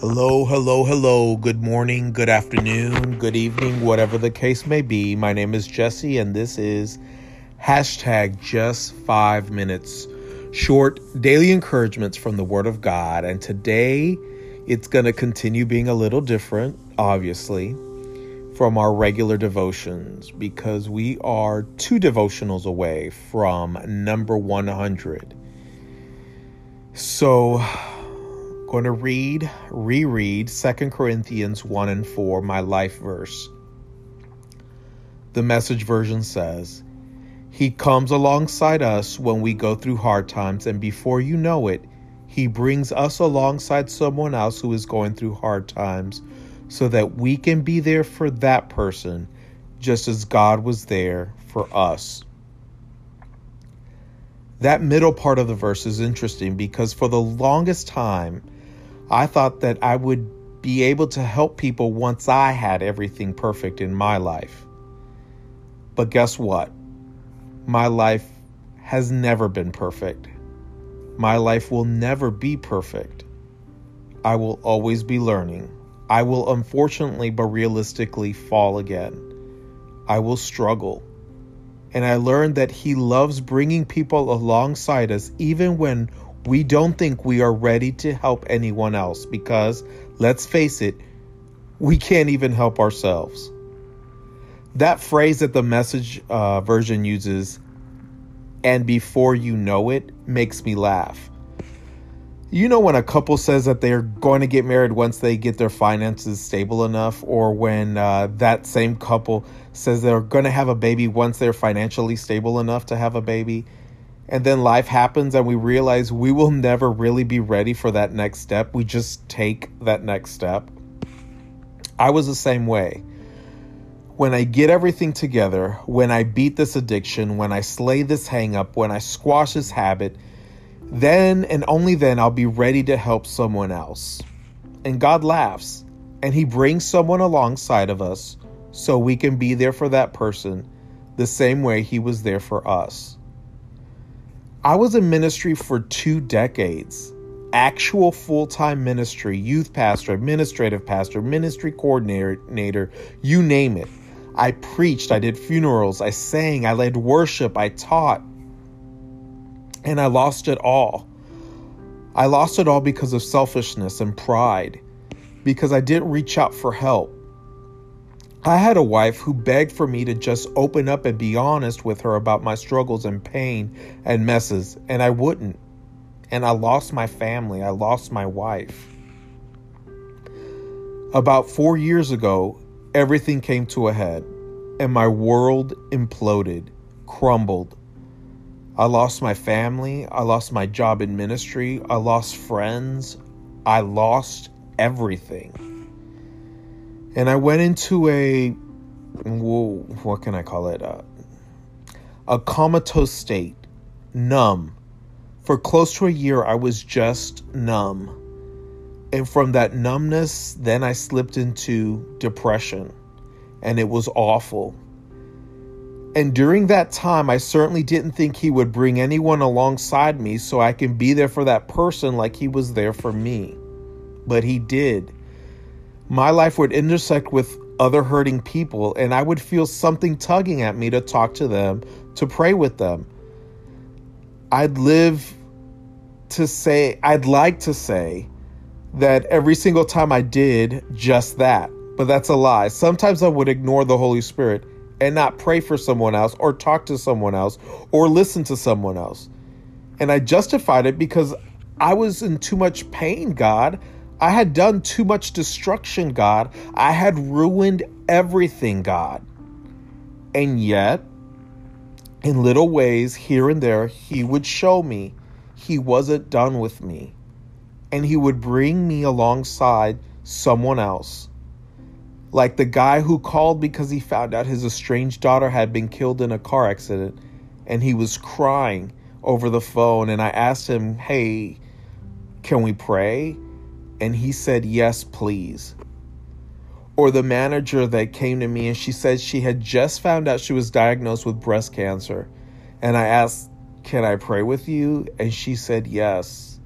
Hello, hello, hello. Good morning, good afternoon, good evening, whatever the case may be. My name is Jesse, and this is hashtag just five minutes. Short daily encouragements from the Word of God. And today it's going to continue being a little different, obviously, from our regular devotions because we are two devotionals away from number 100. So going to read, reread 2 Corinthians 1 and 4, my life verse. The message version says, He comes alongside us when we go through hard times, and before you know it, He brings us alongside someone else who is going through hard times so that we can be there for that person just as God was there for us. That middle part of the verse is interesting because for the longest time, I thought that I would be able to help people once I had everything perfect in my life. But guess what? My life has never been perfect. My life will never be perfect. I will always be learning. I will unfortunately but realistically fall again. I will struggle. And I learned that He loves bringing people alongside us even when we don't think we are ready to help anyone else because, let's face it, we can't even help ourselves. That phrase that the message uh, version uses, and before you know it, makes me laugh. You know, when a couple says that they're going to get married once they get their finances stable enough, or when uh, that same couple says they're going to have a baby once they're financially stable enough to have a baby and then life happens and we realize we will never really be ready for that next step. We just take that next step. I was the same way. When I get everything together, when I beat this addiction, when I slay this hangup, when I squash this habit, then and only then I'll be ready to help someone else. And God laughs and He brings someone alongside of us so we can be there for that person the same way He was there for us. I was in ministry for two decades. Actual full time ministry, youth pastor, administrative pastor, ministry coordinator, you name it. I preached, I did funerals, I sang, I led worship, I taught. And I lost it all. I lost it all because of selfishness and pride, because I didn't reach out for help. I had a wife who begged for me to just open up and be honest with her about my struggles and pain and messes, and I wouldn't. And I lost my family, I lost my wife. About four years ago, everything came to a head, and my world imploded, crumbled. I lost my family, I lost my job in ministry, I lost friends, I lost everything and I went into a what can I call it? Uh, a comatose state, numb. For close to a year, I was just numb. And from that numbness, then I slipped into depression, and it was awful. And during that time, I certainly didn't think he would bring anyone alongside me so I can be there for that person like he was there for me. But he did my life would intersect with other hurting people, and I would feel something tugging at me to talk to them, to pray with them. I'd live to say, I'd like to say that every single time I did just that, but that's a lie. Sometimes I would ignore the Holy Spirit and not pray for someone else or talk to someone else or listen to someone else. And I justified it because I was in too much pain, God. I had done too much destruction, God. I had ruined everything, God. And yet, in little ways here and there, He would show me He wasn't done with me. And He would bring me alongside someone else. Like the guy who called because he found out his estranged daughter had been killed in a car accident and he was crying over the phone. And I asked him, Hey, can we pray? And he said, Yes, please. Or the manager that came to me and she said she had just found out she was diagnosed with breast cancer. And I asked, Can I pray with you? And she said, Yes.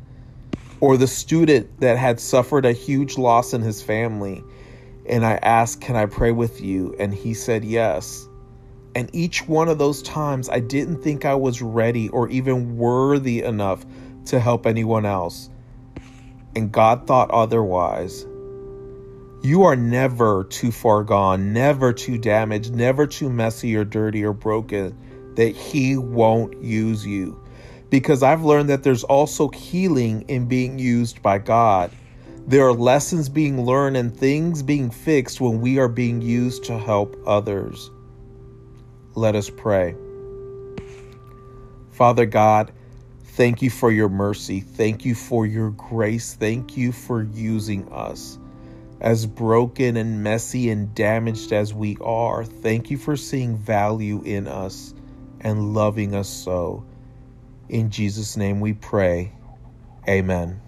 Or the student that had suffered a huge loss in his family, and I asked, Can I pray with you? And he said yes. And each one of those times, I didn't think I was ready or even worthy enough to help anyone else. And God thought otherwise. You are never too far gone, never too damaged, never too messy or dirty or broken that He won't use you. Because I've learned that there's also healing in being used by God. There are lessons being learned and things being fixed when we are being used to help others. Let us pray. Father God, thank you for your mercy. Thank you for your grace. Thank you for using us. As broken and messy and damaged as we are, thank you for seeing value in us and loving us so. In Jesus' name we pray. Amen.